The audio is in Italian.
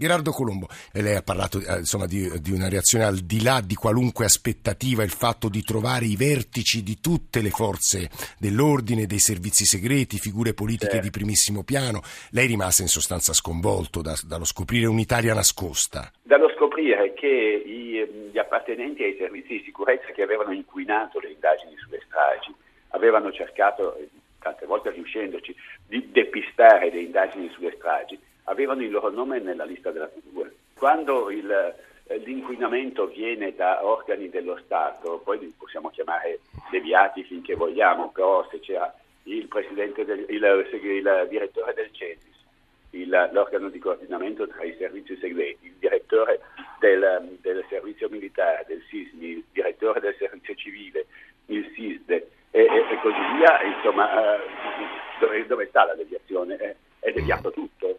Gerardo Colombo, lei ha parlato eh, insomma, di, di, una reazione al di là di qualunque aspettativa, il fatto di trovare i vertici di tutte le forze dell'ordine, dei servizi segreti, figure politiche certo. di primissimo piano. Lei rimase in sostanza sconvolto da, dallo scoprire un'Italia nascosta. Dallo scoprire che i, gli appartenenti ai servizi di sicurezza che avevano inquinato le indagini sulle stragi avevano cercato, tante volte riuscendoci, di depistare le indagini sulle stragi avevano il loro nome nella lista della Q2. Quando il, eh, l'inquinamento viene da organi dello Stato, poi li possiamo chiamare deviati finché vogliamo, però se c'era il, del, il, il direttore del CESIS, l'organo di coordinamento tra i servizi segreti, il direttore del, del servizio militare, del SISMI, il direttore del servizio civile, il SISDE e, e, e così via, insomma, eh, dove, dove, sta la deviazione? Eh, è deviato tutto